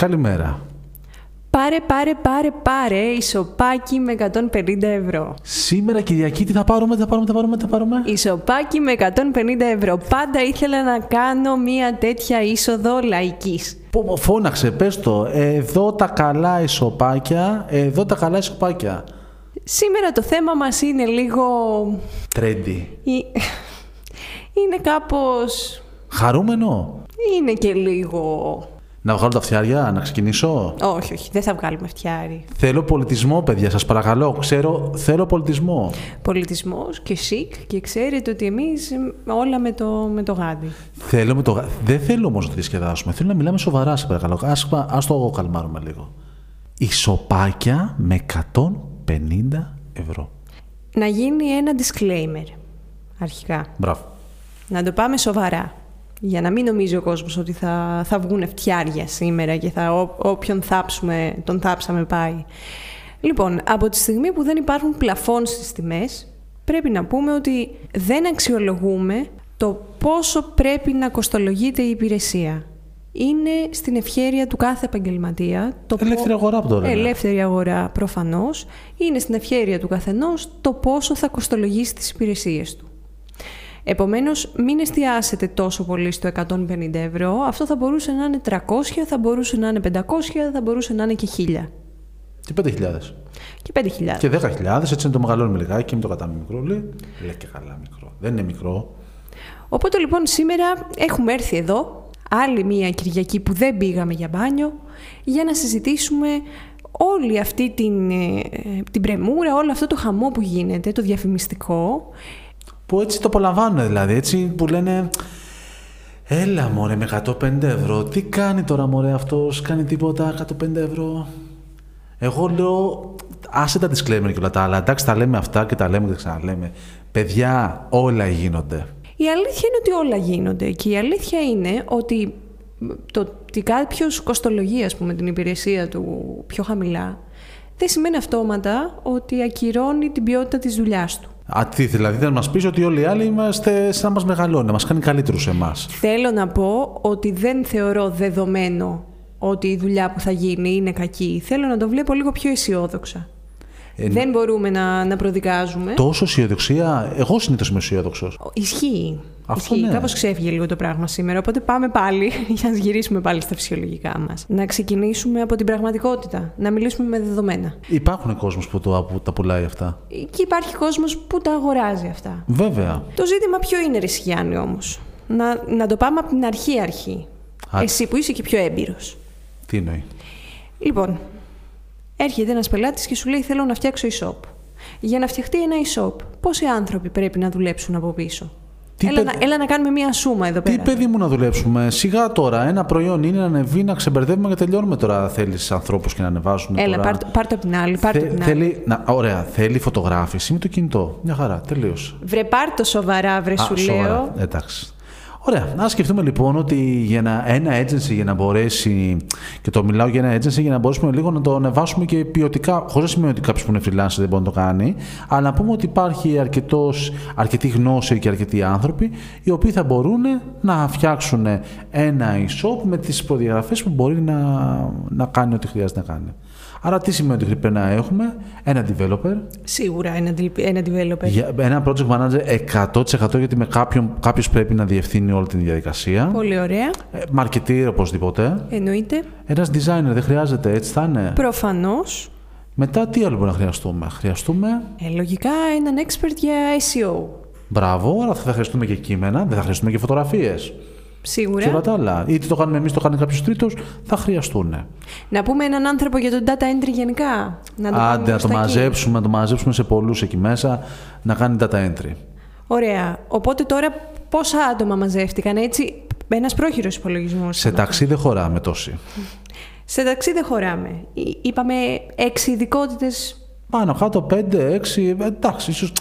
Καλημέρα. Πάρε, πάρε, πάρε, πάρε ισοπάκι με 150 ευρώ. Σήμερα Κυριακή τι θα πάρουμε, τι θα πάρουμε, τι θα πάρουμε, τι θα πάρουμε; Ισοπάκι με 150 ευρώ. Πάντα ήθελα να κάνω μια τέτοια είσοδο λαϊκής. Πω, πω, Φώναξε, πες το. Εδώ τα καλά ισοπάκια, εδώ τα καλά ισοπάκια. Σήμερα το θέμα μας είναι λίγο... Τρέντι. ε, Είναι κάπως... Χαρούμενο; Είναι και λίγο... Να βγάλω τα φτιάρια, να ξεκινήσω; Όχι, όχι, δεν θα βγάλουμε φτιάρι. Θέλω πολιτισμό, παιδιά, σας παρακαλώ. Ξέρω, θέλω πολιτισμό. Πολιτισμός και σικ και ξέρετε ότι εμείς ε, όλα με το, με το γάντι. Θέλω με το... γα- Δεν θέλω όμως να το διασκεδάσουμε. Θέλω να μιλάμε σοβαρά, σε παρακαλώ. Ας, ας το καλμάρουμε λίγο. Ισοπάκια με 150 ευρώ. Να γίνει ένα disclaimer, αρχικά. Μπράβο. Να το πάμε σοβαρά. Για να μην νομίζει ο κόσμος ότι θα, θα βγουν φτιάρια σήμερα και θα, ό, όποιον θάψουμε, τον θάψαμε πάει. Λοιπόν, από τη στιγμή που δεν υπάρχουν πλαφόν στις τιμές, πρέπει να πούμε ότι δεν αξιολογούμε το πόσο πρέπει να κοστολογείται η υπηρεσία. Είναι στην ευχέρεια του κάθε επαγγελματία. Το πο- Ελεύθερη αγορά που το λέμε. Ελεύθερη αγορά προφανώς. Είναι στην ευχέρεια του καθενός το πόσο θα κοστολογήσει τις υπηρεσίες του. Επομένως, μην εστιάσετε τόσο πολύ στο 150 ευρώ. Αυτό θα μπορούσε να είναι 300, θα μπορούσε να είναι 500, θα μπορούσε να είναι και 1000. Και 5.000. Και 5.000. Και 10.000, έτσι να το μεγαλώνουμε λιγάκι, μην το κατάμε μικρό. Λέει, λέει και καλά μικρό. Δεν είναι μικρό. Οπότε λοιπόν σήμερα έχουμε έρθει εδώ, άλλη μία Κυριακή που δεν πήγαμε για μπάνιο, για να συζητήσουμε όλη αυτή την, ε, την πρεμούρα, όλο αυτό το χαμό που γίνεται, το διαφημιστικό, Που έτσι το απολαμβάνουν δηλαδή. Έτσι που λένε. Έλα μωρέ με 150 ευρώ. Τι κάνει τώρα μωρέ αυτός, κάνει τίποτα 150 ευρώ. Εγώ λέω, άσε τα disclaimer και όλα τα άλλα. Εντάξει, τα λέμε αυτά και τα λέμε και τα ξαναλέμε. Παιδιά, όλα γίνονται. Η αλήθεια είναι ότι όλα γίνονται και η αλήθεια είναι ότι το ότι κάποιος κοστολογεί ας πούμε, την υπηρεσία του πιο χαμηλά δεν σημαίνει αυτόματα ότι ακυρώνει την ποιότητα της δουλειάς του. Α, τι, δηλαδή δεν μας πεις ότι όλοι οι άλλοι είμαστε σαν να μας μεγαλώνει, να μας κάνει καλύτερους εμάς. Θέλω να πω ότι δεν θεωρώ δεδομένο ότι η δουλειά που θα γίνει είναι κακή. Θέλω να το βλέπω λίγο πιο αισιόδοξα. Ε, δεν μπορούμε να, να προδικάζουμε. Τόσο αισιοδοξία, εγώ συνήθως είμαι αισιόδοξος. Ισχύει. Αυτό Ισχύει. ναι. Κάπως ξέφυγε λίγο το πράγμα σήμερα. Οπότε πάμε πάλι για να γυρίσουμε πάλι στα φυσιολογικά μας. Να ξεκινήσουμε από την πραγματικότητα. Να μιλήσουμε με δεδομένα. Υπάρχουν κόσμος που, το, που τα πουλάει αυτά. Και υπάρχει κόσμος που τα αγοράζει αυτά. Βέβαια. Το ζήτημα ποιο είναι, ρε Σιγιάννη, όμως; Να, να το πάμε από την αρχή αρχή. Άντε. Εσύ που είσαι και πιο έμπειρος. Τι εννοεί; Λοιπόν, έρχεται ένας πελάτης και σου λέει θέλω να φτιάξω e-shop. Για να φτιαχτεί ένα e-shop, πόσοι άνθρωποι πρέπει να δουλέψουν από πίσω; Τι έλα, παιδ- να, έλα να κάνουμε μία σούμα εδώ Τι πέρα. παιδί μου να δουλέψουμε. Σιγά τώρα. Ένα προϊόν είναι να ανεβεί, να ξεμπερδεύουμε και τελειώνουμε τώρα. Θέλεις ανθρώπους και να ανεβάζουν. Έλα, τώρα. πάρ' το- πάρ' το απ' την άλλη, πάρ' το Θε- απ' την άλλη. θέλει, να, ωραία, θέλει φωτογράφηση με το κινητό. Μια χαρά, τελείωσε. Βρε πάρ' το σοβαρά, βρε σου σοβαρά. λέω. Εντάξει. Ωραία. Να σκεφτούμε λοιπόν ότι για να, ένα agency για να μπορέσει. Και το μιλάω για ένα agency για να μπορέσουμε λίγο να το ανεβάσουμε και ποιοτικά. Χωρίς να σημαίνει ότι κάποιος που είναι freelancer δεν μπορεί να το κάνει. Αλλά να πούμε ότι υπάρχει αρκετός, αρκετή γνώση και αρκετοί άνθρωποι οι οποίοι θα μπορούν να φτιάξουν ένα e-shop με τις προδιαγραφές που μπορεί να, να κάνει ό,τι χρειάζεται να κάνει. Άρα τι σημαίνει ότι πρέπει να έχουμε; Ένα developer, Σίγουρα ένα, devel- ένα developer. για ένα project manager 100% γιατί με κάποιον κάποιος πρέπει να διευθύνει όλη την διαδικασία. Πολύ ωραία. Ε, Marketeer οπωσδήποτε. Εννοείται. Ένας designer δεν χρειάζεται, έτσι θα είναι; Προφανώς, Μετά τι άλλο μπορεί να χρειαστούμε; Χρειαστούμε, ε, λογικά έναν expert για SEO. μπράβο, αλλά θα χρειαστούμε και κείμενα, δεν θα χρειαστούμε και φωτογραφίες. Σίγουρα. Και όλα τα άλλα. Είτε το κάνουμε εμείς, το κάνει κάποιος τρίτος, θα χρειαστούν. Να πούμε έναν άνθρωπο για το data entry γενικά. Να το πάμε Άντε να προς το τα εκεί. μαζέψουμε, να το μαζέψουμε σε πολλούς εκεί μέσα, να κάνει data entry. Ωραία. Οπότε τώρα πόσα άτομα μαζεύτηκαν, έτσι; Ένας πρόχειρος υπολογισμός. Σε ταξί δεν χωράμε τόσοι. Σε ταξί δεν χωράμε. Εί- Είπαμε έξι ειδικότητες. Πάνω κάτω 5, 6, εντάξει, ίσως...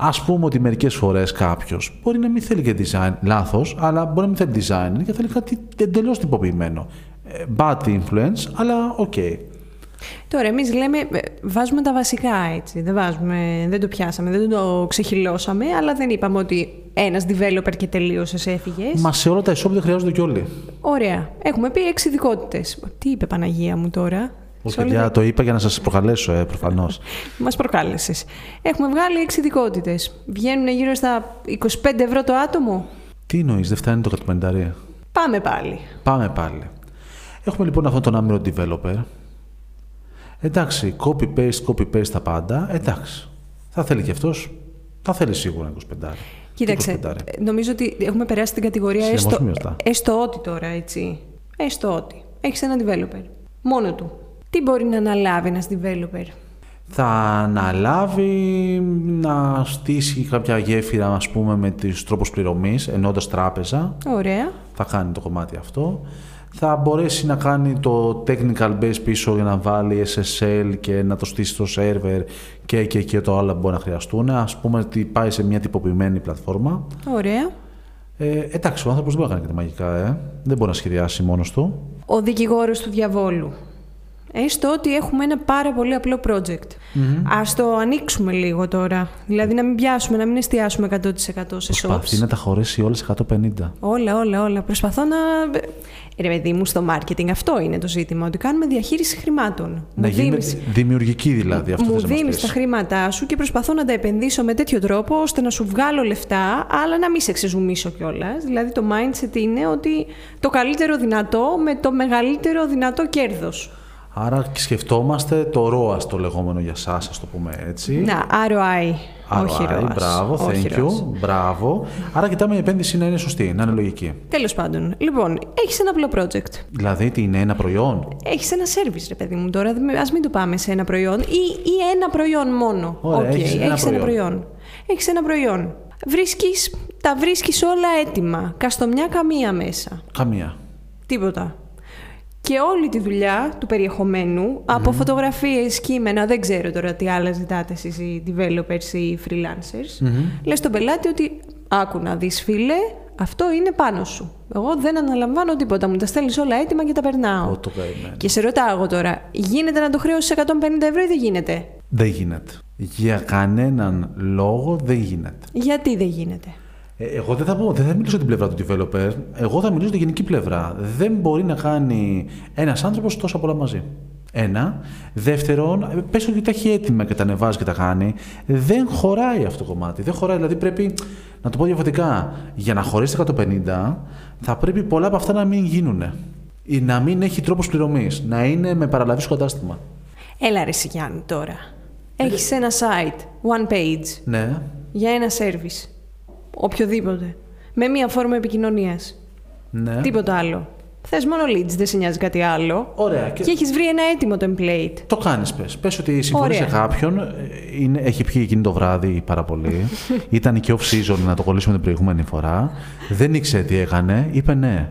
Ας πούμε ότι μερικές φορές κάποιος μπορεί να μην θέλει και design, λάθος, αλλά μπορεί να μην θέλει design και θέλει κάτι εντελώς τυποποιημένο. Ε, Bad influence, αλλά οκ. Τώρα, εμείς λέμε, ε, βάζουμε τα βασικά έτσι. Δεν, βάζουμε, δεν το πιάσαμε, δεν το ξεχειλώσαμε, αλλά δεν είπαμε ότι ένας developer και τελείωσες, έφυγες. Μα σε όλα τα e-shop δεν χρειάζονται κι όλοι. Ωραία. Έχουμε πει έξι ειδικότητες. Τι είπε Παναγία μου τώρα; Όχι, παιδιά, το είπα για να σας προκαλέσω, ε, προφανώς. Μας προκάλεσες. Έχουμε βγάλει έξι ειδικότητες. Βγαίνουν γύρω στα 25 ευρώ το άτομο. Τι εννοείς, δεν φτάνει το κατομμενταρία. Πάμε πάλι. Πάμε πάλι. Έχουμε λοιπόν αυτόν τον άμυρο developer. Εντάξει, copy-paste, copy-paste τα πάντα. Εντάξει. Θα θέλει και αυτός. Θα θέλει σίγουρα 25. Κοίταξε, 25. νομίζω ότι έχουμε περάσει την κατηγορία Συνεχώς έστω, μειωστά. έστω ότι τώρα, έτσι. Έστω ότι. Έχεις ένα developer. Μόνο του. Τι μπορεί να αναλάβει ένας developer; Θα αναλάβει να στήσει κάποια γέφυρα, ας πούμε, με τους τρόπους πληρωμής, ενώντας τράπεζα. Ωραία. Θα κάνει το κομμάτι αυτό. Θα μπορέσει να κάνει το technical base πίσω για να βάλει SSL και να το στήσει στο server και και και το άλλο που μπορεί να χρειαστούν. Ας πούμε ότι πάει σε μια τυποποιημένη πλατφόρμα. Ωραία. Ε, εντάξει, ο άνθρωπος δεν μπορεί να κάνει και τα μαγικά, ε. Δεν μπορεί να σχεδιάσει μόνος του. Ο δικηγόρος του διαβόλου. Έστω ότι έχουμε ένα πάρα πολύ απλό project. Ας το ανοίξουμε λίγο τώρα. Δηλαδή να μην πιάσουμε, να μην εστιάσουμε 100% σε Προσπαθεί shops. να τα χωρέσει όλες 150. Όλα, όλα, όλα. Προσπαθώ να. Ε, Ρε παιδί μου, στο marketing αυτό είναι το ζήτημα. Ότι κάνουμε διαχείριση χρημάτων. Να Μου γίνει δίνεις- δημιουργική δηλαδή αυτό μου θες να μας δίνεις πεις. τα χρήματά σου και προσπαθώ να τα επενδύσω με τέτοιο τρόπο ώστε να σου βγάλω λεφτά, αλλά να μην σε ξεζουμίσω κιόλας. Δηλαδή το mindset είναι ότι το καλύτερο δυνατό με το μεγαλύτερο δυνατό κέρδος. Άρα σκεφτόμαστε το ROAS το λεγόμενο για σας, ας το πούμε έτσι. Να, ROI. όχι ROI, ROAS. μπράβο, όχι thank you, ROAS. μπράβο. Άρα κοιτάμε η επένδυση να είναι σωστή, να είναι λογική. Τέλος πάντων, λοιπόν, έχεις ένα απλό project. Δηλαδή, τι είναι ένα προϊόν; Έχεις ένα service, ρε παιδί μου τώρα. Ας μην το πάμε σε ένα προϊόν ή, ή ένα προϊόν μόνο. Ωραία, Οκ, έχεις ένα έχεις ένα προϊόν. προϊόν. Έχεις ένα προϊόν. Βρίσκεις, τα βρίσκεις όλα έτοιμα. Καστομιά καμία μέσα. Καμία. Τίποτα. Και όλη τη δουλειά του περιεχομένου, από φωτογραφίες, κείμενα, δεν ξέρω τώρα τι άλλα ζητάτε εσείς οι developers ή οι freelancers, λες στον πελάτη ότι άκου να δεις φίλε, αυτό είναι πάνω σου. Εγώ δεν αναλαμβάνω τίποτα, μου τα στέλνεις όλα έτοιμα και τα περνάω. Ω, το καημένο. Και σε ρωτάω εγώ τώρα, γίνεται να το χρέωσεις 150 ευρώ ή δεν γίνεται; Δεν γίνεται. Για κανέναν λόγο δεν γίνεται. Γιατί δεν γίνεται; Ε, Εγώ δεν θα, πω, δεν θα μιλήσω την πλευρά του developer. Εγώ θα μιλήσω τη γενική πλευρά. Δεν μπορεί να κάνει ένας άνθρωπος τόσα πολλά μαζί. Ένα. Δεύτερον, ε, πες ότι τα έχει έτοιμα και τα ανεβάζει και τα κάνει. Δεν χωράει αυτό το κομμάτι. Δεν χωράει. Δηλαδή πρέπει, να το πω διαφορετικά, για να χωρίσει τα 150, θα πρέπει πολλά από αυτά να μην γίνουν. Ή να μην έχει τρόπος πληρωμής. Να είναι με παραλαβής στο κατάστημα. Έλα ρε εσύ, Γιάννη τώρα. Έχεις ένα site, one page, Ναι. για ένα service. Οποιοδήποτε. Με μία φόρμα επικοινωνίας. ναι. Τίποτα άλλο. Θες μόνο leads, δεν σε νοιάζει κάτι άλλο. Ωραία. Και, έχεις βρει ένα έτοιμο template. Το κάνεις, πες. Πες ότι συμφωνείς σε Ωραία. κάποιον, ε, είναι, έχει πιει εκείνη το βράδυ πάρα πολύ. Ήταν και off season να το κολλήσουμε την προηγούμενη φορά. Δεν ήξερε τι έκανε. Είπε ναι.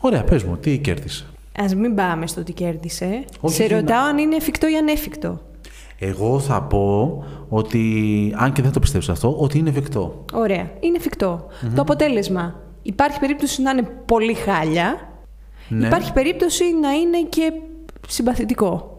Ωραία, πες μου, τι κέρδισε; Ας μην πάμε στο τι κέρδισε. Όχι, σε όχι, ρωτάω αν είναι εφικτό ή ανέφικτο. Εγώ θα πω ότι, αν και δεν το πιστεύεις αυτό, ότι είναι εφικτό. Ωραία. Είναι εφικτό. Το αποτέλεσμα. Υπάρχει περίπτωση να είναι πολύ χάλια. Ναι. Υπάρχει περίπτωση να είναι και συμπαθητικό.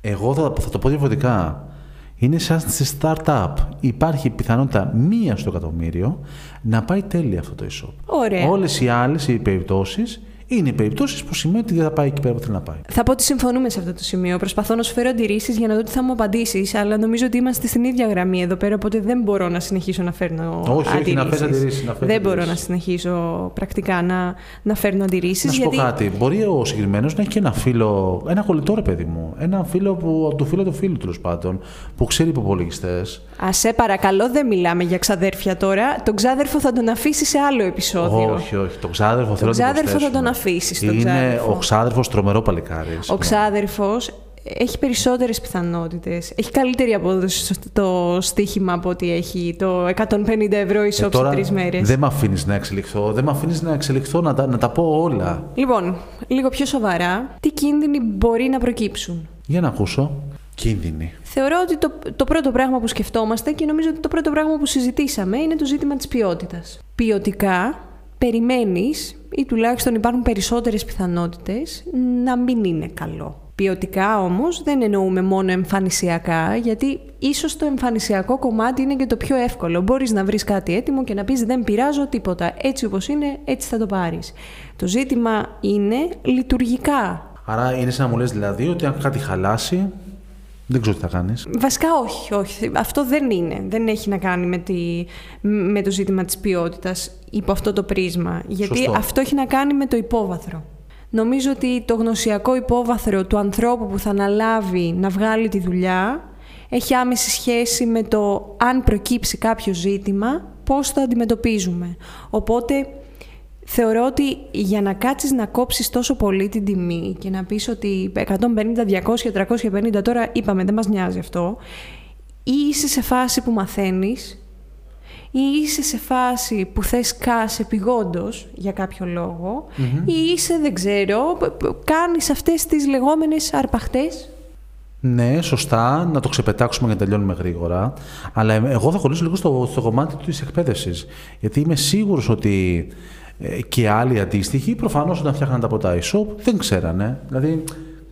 Εγώ θα, θα το πω διαφορετικά. Είναι σαν σε startup. Υπάρχει πιθανότητα μία στο εκατομμύριο να πάει τέλεια αυτό το e-shop. Ωραία. Όλες οι άλλες οι περιπτώσεις είναι οι περιπτώσεις που σημαίνει ότι δεν θα πάει εκεί πέρα που θέλει να πάει. Θα πω ότι συμφωνούμε σε αυτό το σημείο. Προσπαθώ να σου φέρω αντιρρήσεις για να δω τι θα μου απαντήσεις, αλλά νομίζω ότι είμαστε στην ίδια γραμμή εδώ πέρα, οπότε δεν μπορώ να συνεχίσω να φέρνω Όχι, όχι, αντιρρήσεις. να φέρεις αντιρρήσεις, να φέρεις δεν μπορώ να αντιρρήσεις. συνεχίσω πρακτικά να, να φέρνω αντιρρήσεις. Να σου πω κάτι. Μπορεί ο συγκεκριμένος να έχει και ένα φίλο, ένα κολλητό ρε παιδί μου. Ένα φίλο που, του φίλου του φίλου τέλος πάντων, που ξέρει υπολογιστέ. Α σε παρακαλώ, δεν μιλάμε για ξαδέρφια τώρα. Τον ξάδερφο θα τον αφήσει σε άλλο επεισόδιο. Όχι, όχι. Το ξάδερφο θέλω να το ξάδερφο θα προσθέσουμε. τον αφήσεις, τον Είναι ξάδερφο. ο ξάδερφος τρομερό παλικάρι. Ο ξάδερφος έχει περισσότερες πιθανότητες. Έχει καλύτερη απόδοση στο στοίχημα από ότι έχει το 150 ευρώ ισόψη Ε, τώρα τρεις μέρες. δεν με αφήνεις να εξελιχθώ. Δεν με αφήνεις να εξελιχθώ να τα, να τα πω όλα. Λοιπόν, λίγο πιο σοβαρά, τι κίνδυνοι μπορεί να προκύψουν; Για να ακούσω. Κίνδυνοι. Θεωρώ ότι το, το πρώτο πράγμα που σκεφτόμαστε και νομίζω ότι το πρώτο πράγμα που συζητήσαμε είναι το ζήτημα της ποιότητας. Ποιοτικά περιμένεις ή τουλάχιστον υπάρχουν περισσότερες πιθανότητες να μην είναι καλό. Ποιοτικά όμως δεν εννοούμε μόνο εμφανισιακά, γιατί ίσως το εμφανισιακό κομμάτι είναι και το πιο εύκολο. Μπορείς να βρεις κάτι έτοιμο και να πεις δεν πειράζω τίποτα. Έτσι όπως είναι, έτσι θα το πάρεις. Το ζήτημα είναι λειτουργικά. Άρα είναι σαν να μου λες δηλαδή ότι αν κάτι χαλάσει, δεν ξέρω τι θα κάνεις. Βασικά όχι, όχι. Αυτό δεν είναι. Δεν έχει να κάνει με, τη, με το ζήτημα της ποιότητας υπό αυτό το πρίσμα. Γιατί αυτό έχει να κάνει με το υπόβαθρο. Νομίζω ότι το γνωσιακό υπόβαθρο του ανθρώπου που θα αναλάβει να βγάλει τη δουλειά έχει άμεση σχέση με το αν προκύψει κάποιο ζήτημα, πώς το αντιμετωπίζουμε. Οπότε θεωρώ ότι για να κάτσεις να κόψεις τόσο πολύ την τιμή και να πεις ότι 150, 200, 350, τώρα είπαμε δεν μας νοιάζει αυτό, ή είσαι σε φάση που μαθαίνεις ή είσαι σε φάση που θες κας επιγόντως για κάποιο ή είσαι, δεν ξέρω, κάνεις αυτές τις λεγόμενες αρπαχτές. Ναι, σωστά, να το ξεπετάξουμε και να τελειώνουμε γρήγορα. Αλλά εγώ θα χωρίσω λίγο στο, στο κομμάτι της εκπαίδευσης. Γιατί είμαι σίγουρος ότι ε, και άλλοι αντίστοιχοι, προφανώς όταν φτιάχναν τα πρώτα e-shop δεν ξέρανε. Δηλαδή,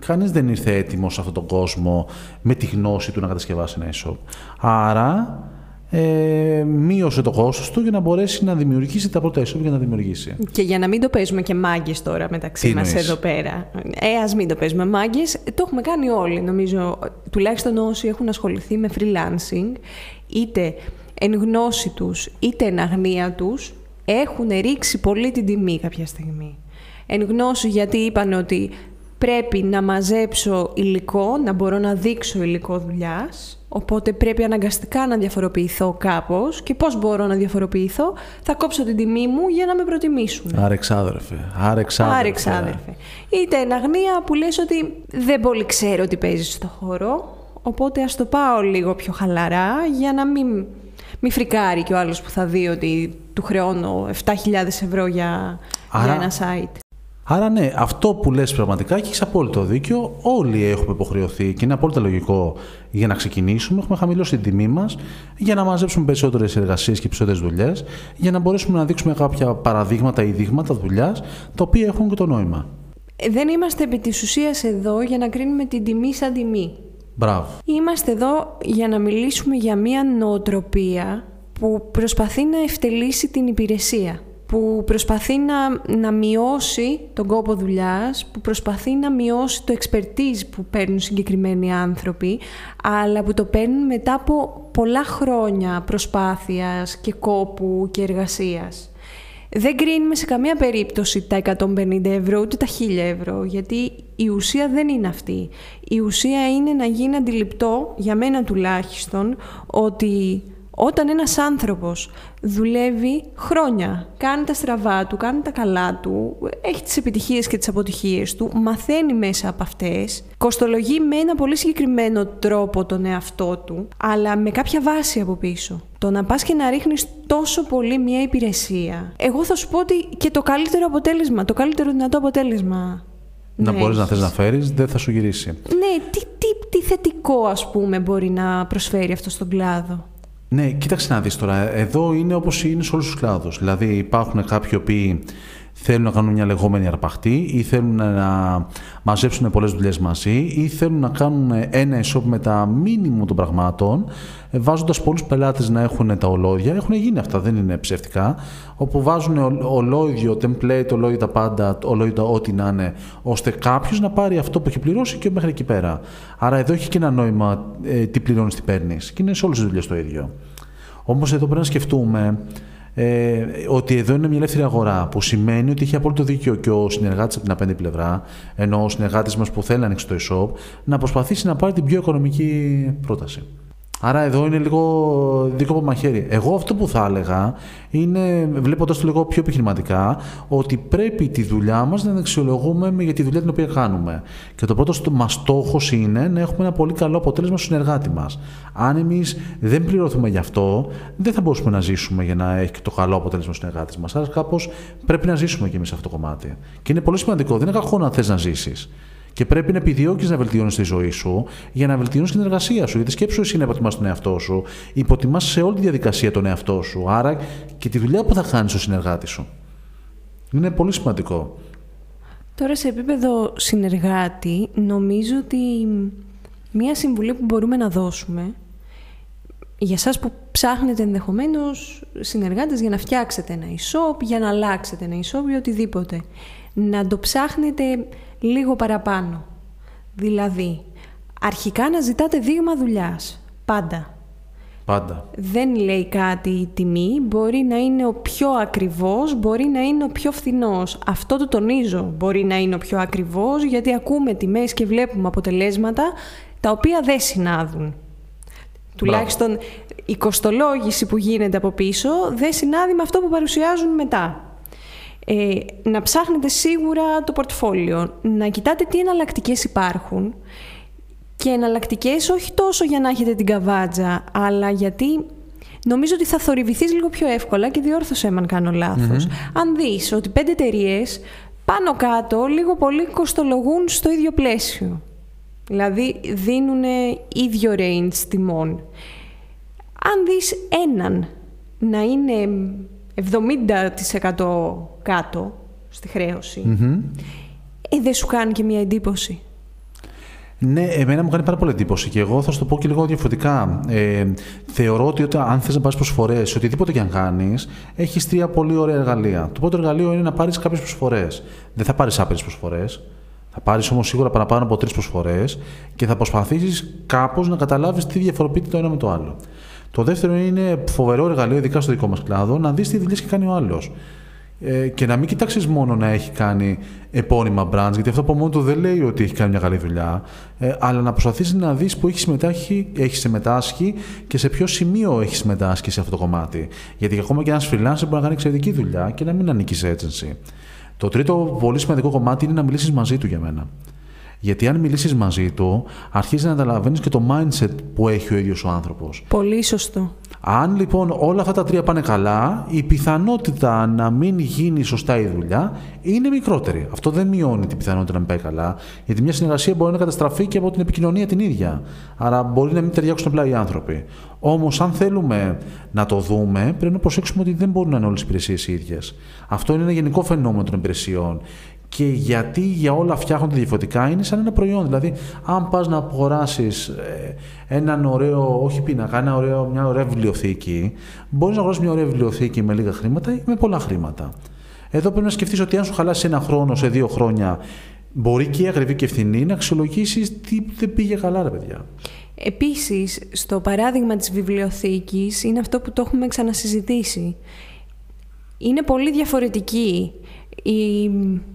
κανείς δεν ήρθε έτοιμος σε αυτόν τον κόσμο με τη γνώση του να κατασκευάσει ένα e-shop. Άρα, ε, μείωσε το κόστος του για να μπορέσει να δημιουργήσει τα πρώτα e-shop για να δημιουργήσει. Και για να μην το παίζουμε και μάγκες τώρα μεταξύ μας εδώ πέρα. Ε, ας μην το παίζουμε μάγκες. Το έχουμε κάνει όλοι, νομίζω. Τουλάχιστον όσοι έχουν ασχοληθεί με freelancing, είτε εν γνώση τους είτε εν αγνία τους έχουν ρίξει πολύ την τιμή κάποια στιγμή. Εν γνώση γιατί είπαν ότι πρέπει να μαζέψω υλικό, να μπορώ να δείξω υλικό δουλειάς. Οπότε πρέπει αναγκαστικά να διαφοροποιηθώ κάπως και πώς μπορώ να διαφοροποιηθώ, θα κόψω την τιμή μου για να με προτιμήσουν. Άρεξάδερφε, άρεξάδερφε. Άρεξάδερφε. Είτε εν αγνία που λες ότι δεν πολύ ξέρω τι παίζει στο χώρο, οπότε ας το πάω λίγο πιο χαλαρά για να μην, μην φρικάρει και ο άλλος που θα δει ότι του χρεώνω 7.000 ευρώ για, για ένα site. Άρα ναι, αυτό που λες πραγματικά και έχεις απόλυτο δίκιο. Όλοι έχουμε υποχρεωθεί και είναι απόλυτα λογικό για να ξεκινήσουμε. Έχουμε χαμηλώσει την τιμή μας για να μαζέψουμε περισσότερες εργασίες και περισσότερες δουλειές, για να μπορέσουμε να δείξουμε κάποια παραδείγματα ή δείγματα δουλειάς τα οποία έχουν και το νόημα. Ε, δεν είμαστε επί της ουσίας εδώ για να κρίνουμε την τιμή σαν τιμή. Μπράβο. Είμαστε εδώ για να μιλήσουμε για μια νοοτροπία που προσπαθεί να ευτελίσει την υπηρεσία που προσπαθεί να, να μειώσει τον κόπο δουλειάς, που προσπαθεί να μειώσει το expertise που παίρνουν συγκεκριμένοι άνθρωποι, αλλά που το παίρνουν μετά από πολλά χρόνια προσπάθειας και κόπου και εργασίας. Δεν κρίνουμε σε καμία περίπτωση τα 150 ευρώ ούτε τα 1000 ευρώ, γιατί η ουσία δεν είναι αυτή. Η ουσία είναι να γίνει αντιληπτό, για μένα τουλάχιστον, ότι όταν ένας άνθρωπος δουλεύει χρόνια, κάνει τα στραβά του, κάνει τα καλά του, έχει τις επιτυχίες και τις αποτυχίες του, μαθαίνει μέσα από αυτές, κοστολογεί με ένα πολύ συγκεκριμένο τρόπο τον εαυτό του, αλλά με κάποια βάση από πίσω. Το να πας και να ρίχνεις τόσο πολύ μια υπηρεσία, εγώ θα σου πω ότι και το καλύτερο αποτέλεσμα, το καλύτερο δυνατό αποτέλεσμα να ναι, μπορείς να θες να φέρεις, δεν θα σου γυρίσει. Ναι, τι, τι, τι θετικό ας πούμε μπορεί να προσφέρει αυτό στον κλάδο; Ναι, κοίταξε να δεις τώρα. Εδώ είναι όπως είναι σε όλους τους κλάδους. Δηλαδή υπάρχουν κάποιοι οποίοι θέλουν να κάνουν μια λεγόμενη αρπαχτή ή θέλουν να μαζέψουν πολλές δουλειές μαζί ή θέλουν να κάνουν ένα e-shop με τα μήνυμα των πραγμάτων βάζοντας πολλούς πελάτες να έχουν τα ολόδια. Έχουν γίνει αυτά, δεν είναι ψεύτικα. Όπου βάζουν ολόιδιο, template, ολόιδια τα πάντα, ολόιδια ό,τι να είναι, ώστε κάποιος να πάρει αυτό που έχει πληρώσει και μέχρι εκεί πέρα. Άρα εδώ έχει και ένα νόημα ε, τι πληρώνεις, τι παίρνεις. Και είναι σε όλες τις δουλειές το ίδιο. Όμως εδώ πρέπει να σκεφτούμε ε, ότι εδώ είναι μια ελεύθερη αγορά, που σημαίνει ότι έχει απόλυτο δίκιο και ο συνεργάτης από την απέναντι πλευρά, ενώ ο συνεργάτης μας που θέλει να ανοίξει το e-shop, να προσπαθήσει να πάρει την πιο οικονομική πρόταση. Άρα εδώ είναι λίγο δίκο από μαχαίρι. Εγώ αυτό που θα έλεγα είναι, βλέποντα το λίγο πιο επιχειρηματικά, ότι πρέπει τη δουλειά μας να την αξιολογούμε για τη δουλειά την οποία κάνουμε. Και το πρώτο μας στόχος είναι να έχουμε ένα πολύ καλό αποτέλεσμα στο συνεργάτη μας. Αν εμείς δεν πληρωθούμε γι' αυτό, δεν θα μπορούσαμε να ζήσουμε για να έχει το καλό αποτέλεσμα στο συνεργάτη μας. Άρα κάπως πρέπει να ζήσουμε κι εμείς αυτό το κομμάτι. Και είναι πολύ σημαντικό. Δεν είναι κακό να θες να ζήσεις. Και πρέπει να επιδιώκεις να βελτιώνεις τη ζωή σου για να βελτιώνεις την εργασία σου. Γιατί σκέψου εσύ να υποτιμάς τον εαυτό σου, υποτιμάς σε όλη τη διαδικασία τον εαυτό σου. Άρα και τη δουλειά που θα κάνεις στο συνεργάτης σου. Είναι πολύ σημαντικό. Τώρα σε επίπεδο συνεργάτη, νομίζω ότι μία συμβουλή που μπορούμε να δώσουμε για σας που ψάχνετε ενδεχομένως συνεργάτες για να φτιάξετε ένα e-shop, για να αλλάξετε ένα e-shop ή οτιδήποτε. Να το ψάχνετε λίγο παραπάνω. Δηλαδή, αρχικά να ζητάτε δείγμα δουλειάς. Πάντα. Πάντα. Δεν λέει κάτι η τιμή, μπορεί να είναι ο πιο ακριβώς, μπορεί να είναι ο πιο φθηνός. Αυτό το τονίζω, μπορεί να είναι ο πιο ακριβώς, γιατί ακούμε τιμές και βλέπουμε αποτελέσματα τα οποία δεν συνάδουν. Τουλάχιστον η κοστολόγηση που γίνεται από πίσω δεν συνάδει με αυτό που παρουσιάζουν μετά. Ε, να ψάχνετε σίγουρα το πορτφόλιο, να κοιτάτε τι εναλλακτικές υπάρχουν και εναλλακτικές όχι τόσο για να έχετε την καβάτζα, αλλά γιατί νομίζω ότι θα θορυβηθείς λίγο πιο εύκολα και διόρθωσέ με αν κάνω Αν δεις ότι πέντε εταιρείες πάνω κάτω λίγο πολύ κοστολογούν στο ίδιο πλαίσιο. Δηλαδή δίνουν ίδιο range τιμών. Αν δεις έναν να είναι 70% κάτω στη χρέωση, ε, δεν σου κάνει και μια εντύπωση; Ναι, εμένα μου κάνει πάρα πολύ εντύπωση και εγώ θα σου το πω και λίγο διαφορετικά. Ε, θεωρώ ότι όταν, αν θες να πάρεις προσφορές, οτιδήποτε και αν κάνεις, έχεις τρία πολύ ωραία εργαλεία. Το πρώτο εργαλείο είναι να πάρεις κάποιες προσφορές. Δεν θα πάρεις άπειρες προσφορές. Θα πάρεις όμως σίγουρα παραπάνω από τρεις προσφορές και θα προσπαθήσεις κάπως να καταλάβεις τι διαφοροποιείται το ένα με το άλλο. Το δεύτερο είναι φοβερό εργαλείο, ειδικά στο δικό μας κλάδο, να δεις τι δουλειές έχει κάνει ο άλλος. Ε, και να μην κοιτάξεις μόνο να έχει κάνει επώνυμα brands, γιατί αυτό από μόνο του δεν λέει ότι έχει κάνει μια καλή δουλειά, ε, αλλά να προσπαθήσεις να δεις που έχει συμμετάσχει, έχεις συμμετάσχει και σε ποιο σημείο έχεις συμμετάσχει σε αυτό το κομμάτι. Γιατί ακόμα και ένας freelancer μπορεί να κάνει εξαιρετική δουλειά και να μην ανήκεις σε agency. Το τρίτο πολύ σημαντικό κομμάτι είναι να μιλήσεις μαζί του για μένα. Γιατί αν μιλήσεις μαζί του, αρχίζεις να καταλαβαίνει και το mindset που έχει ο ίδιος ο άνθρωπος. Πολύ σωστό. Αν λοιπόν όλα αυτά τα τρία πάνε καλά, η πιθανότητα να μην γίνει σωστά η δουλειά είναι μικρότερη. Αυτό δεν μειώνει την πιθανότητα να μην πάει καλά, γιατί μια συνεργασία μπορεί να καταστραφεί και από την επικοινωνία την ίδια. Άρα μπορεί να μην ταιριάξουν απλά οι άνθρωποι. Όμως, αν θέλουμε να το δούμε, πρέπει να προσέξουμε ότι δεν μπορούν να είναι όλες οι υπηρεσίες ίδιες. Αυτό είναι ένα γενικό φαινόμενο των υπηρεσιών και γιατί για όλα φτιάχνονται διαφορετικά είναι σαν ένα προϊόν. Δηλαδή, αν πας να αγοράσεις ε, έναν ωραίο, όχι πίνακα, ένα ωραίο, μια ωραία βιβλιοθήκη, μπορείς να αγοράσεις μια ωραία βιβλιοθήκη με λίγα χρήματα ή με πολλά χρήματα. Εδώ πρέπει να σκεφτείς ότι αν σου χαλάσει ένα χρόνο σε δύο χρόνια, μπορεί και η ακριβή και ευθυνή να αξιολογήσεις τι δεν πήγε καλά, ρε παιδιά. Επίσης, στο παράδειγμα της βιβλιοθήκης είναι αυτό που το έχουμε ξανασυζητήσει. Είναι πολύ διαφορετική η,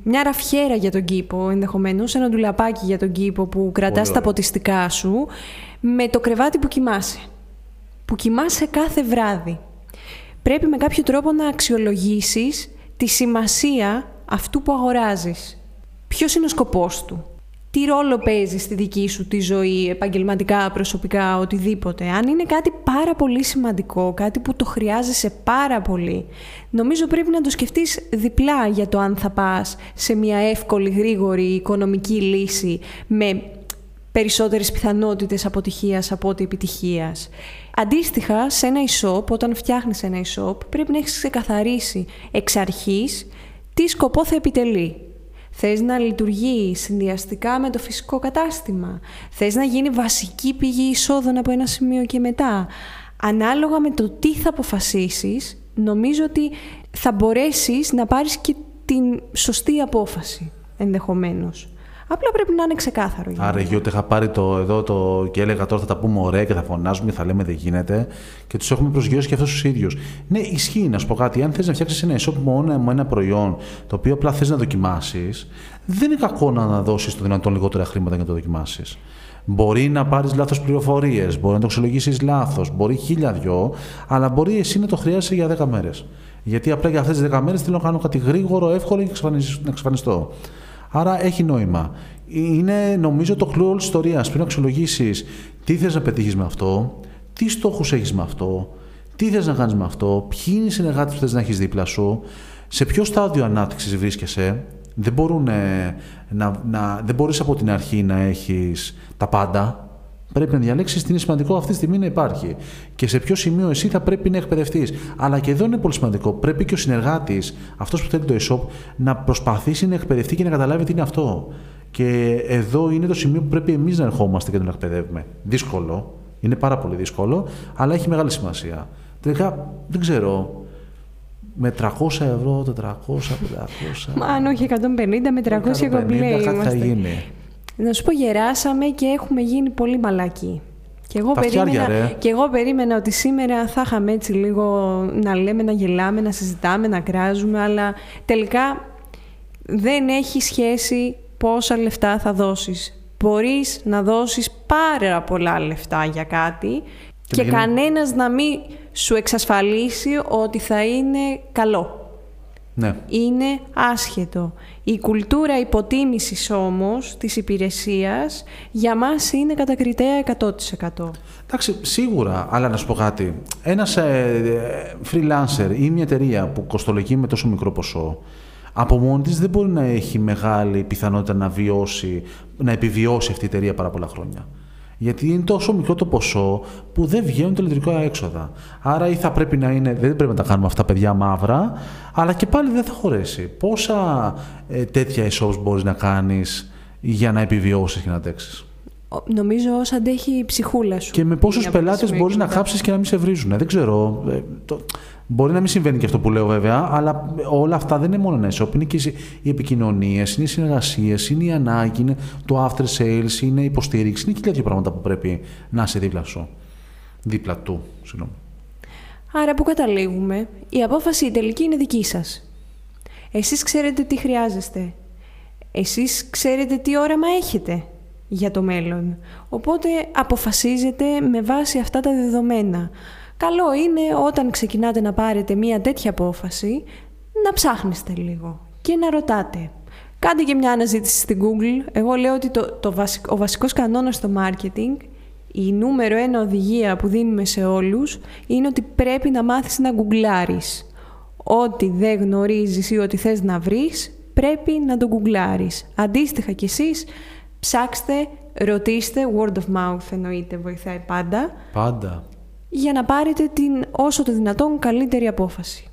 μια ραφιέρα για τον κήπο, ενδεχομένως, ένα ντουλαπάκι για τον κήπο που κρατάς τα ποτιστικά σου, με το κρεβάτι που κοιμάσαι. Που κοιμάσαι κάθε βράδυ. Πρέπει με κάποιο τρόπο να αξιολογήσεις τη σημασία αυτού που αγοράζεις. Ποιος είναι ο σκοπός του; Τι ρόλο παίζει στη δική σου τη ζωή, επαγγελματικά, προσωπικά, οτιδήποτε. Αν είναι κάτι πάρα πολύ σημαντικό, κάτι που το χρειάζεσαι πάρα πολύ, νομίζω πρέπει να το σκεφτείς διπλά για το αν θα πας σε μια εύκολη, γρήγορη οικονομική λύση με περισσότερες πιθανότητες αποτυχίας από ότι επιτυχίας. Αντίστοιχα, σε ένα e-shop, όταν φτιάχνεις ένα e-shop, πρέπει να έχεις ξεκαθαρίσει εξ αρχής τι σκοπό θα επιτελεί. Θες να λειτουργείς συνδυαστικά με το φυσικό κατάστημα. Θες να γίνει βασική πηγή εισόδων από ένα σημείο και μετά. Ανάλογα με το τι θα αποφασίσεις, νομίζω ότι θα μπορέσεις να πάρεις και την σωστή απόφαση ενδεχομένως. Απλά πρέπει να είναι ξεκάθαρο. Για Άρα, ότι είχα πάρει το εδώ το, και έλεγα τώρα θα τα πούμε ωραία και θα φωνάζουμε και θα λέμε δεν γίνεται και τους έχουμε προσγειώσει και αυτούς τους ίδιους. Ναι, ισχύει να σου πω κάτι. Αν θες να φτιάξεις ένα e-shop μόνο με ένα προϊόν το οποίο απλά θες να δοκιμάσεις, δεν είναι κακό να δώσει το δυνατόν λιγότερα χρήματα για να το δοκιμάσεις. Μπορεί να πάρεις λάθος πληροφορίες, μπορεί να το αξιολογήσεις λάθος, μπορεί χίλια δυο, αλλά μπορεί εσύ να το χρειάζεσαι για 10 μέρες. Γιατί απλά για αυτές τις 10 μέρες θέλω να κάνω κάτι γρήγορο, εύκολο και να εξαφανιστώ. Άρα έχει νόημα. Είναι νομίζω το κλου όλη τη ιστορία. Πρέπει να αξιολογήσεις τι θες να πετύχεις με αυτό, τι στόχους έχεις με αυτό, τι θες να κάνεις με αυτό, ποιοι είναι οι συνεργάτες που θες να έχεις δίπλα σου, σε ποιο στάδιο ανάπτυξης βρίσκεσαι. Δεν, μπορούν, να, να, δεν μπορείς από την αρχή να έχεις τα πάντα. Πρέπει να διαλέξεις τι είναι σημαντικό αυτή τη στιγμή να υπάρχει. Και σε ποιο σημείο εσύ θα πρέπει να εκπαιδευτείς. Αλλά και εδώ είναι πολύ σημαντικό. Πρέπει και ο συνεργάτης, αυτός που θέλει το e-shop, να προσπαθήσει να εκπαιδευτεί και να καταλάβει τι είναι αυτό. Και εδώ είναι το σημείο που πρέπει εμείς να ερχόμαστε και να τον εκπαιδεύουμε. Δύσκολο. Είναι πάρα πολύ δύσκολο, αλλά έχει μεγάλη σημασία. Τελικά δεν ξέρω. Με 300 ευρώ, 400, 500. Μα αν όχι 150 με 300 κομπλέ. Κάτι θα γίνει. Να σου πω, γεράσαμε και έχουμε γίνει πολύ μαλακοί. Και εγώ, περίμενα, και εγώ περίμενα ότι σήμερα θα είχαμε έτσι λίγο να λέμε, να γελάμε, να συζητάμε, να κράζουμε, αλλά τελικά δεν έχει σχέση πόσα λεφτά θα δώσεις. Μπορείς να δώσεις πάρα πολλά λεφτά για κάτι και, και κανένας να μην σου εξασφαλίσει ότι θα είναι καλό. Ναι. Είναι άσχετο. Η κουλτούρα υποτίμησης όμως της υπηρεσίας για μας είναι κατακριτέα 100%. Εντάξει, σίγουρα, αλλά να σου πω κάτι. Ένας ε, freelancer ή μια εταιρεία που κοστολογεί με τόσο μικρό ποσό, από μόνη της δεν μπορεί να έχει μεγάλη πιθανότητα να βιώσει, να επιβιώσει αυτή η εταιρεία πάρα πολλά χρόνια. Γιατί είναι τόσο μικρό το ποσό που δεν βγαίνουν τα έξοδα. Άρα ή θα πρέπει να είναι, δεν πρέπει να τα κάνουμε αυτά παιδιά μαύρα, αλλά και πάλι δεν θα χωρέσει. Πόσα ε, τέτοια e μπορείς να κάνεις για να επιβιώσεις και να αντέξεις; Νομίζω όσο αντέχει η ψυχούλα σου. Και με πόσους πελάτες μπορείς να χάψεις και να μην σε βρίζουν. Δεν ξέρω. Ε, το... Μπορεί να μην συμβαίνει και αυτό που λέω βέβαια, αλλά όλα αυτά δεν είναι μόνο ένα shop. Είναι και οι επικοινωνίες, είναι οι συνεργασίες, είναι η ανάγκη, είναι το after sales, είναι η υποστήριξη. Είναι και τέτοια πράγματα που πρέπει να είσαι δίπλα σου. Δίπλα του, συγγνώμη. Άρα που καταλήγουμε, η απόφαση η τελική είναι δική σας. Εσείς ξέρετε τι χρειάζεστε. Εσείς ξέρετε τι όραμα έχετε για το μέλλον. Οπότε αποφασίζετε με βάση αυτά τα δεδομένα. Καλό είναι όταν ξεκινάτε να πάρετε μία τέτοια απόφαση να ψάχνεστε λίγο και να ρωτάτε. Κάντε και μια αναζήτηση στην Google. Εγώ λέω ότι το, το ο βασικός κανόνας στο marketing, η νούμερο ένα οδηγία που δίνουμε σε όλους, είναι ότι πρέπει να μάθεις να γκουγκλάρεις. Ό,τι δεν γνωρίζεις ή ό,τι θες να βρεις, πρέπει να το γκουγκλάρεις. Αντίστοιχα κι εσείς, ψάξτε, ρωτήστε, word of mouth εννοείται, βοηθάει πάντα. Πάντα για να πάρετε την όσο το δυνατόν καλύτερη απόφαση.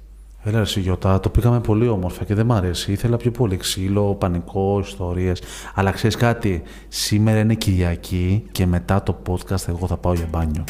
Έλα ρε Γιώτα, το πήγαμε πολύ όμορφα και δεν μ' αρέσει. Ήθελα πιο πολύ ξύλο, πανικό, ιστορίες. Αλλά ξέρεις κάτι, σήμερα είναι Κυριακή και μετά το podcast εγώ θα πάω για μπάνιο.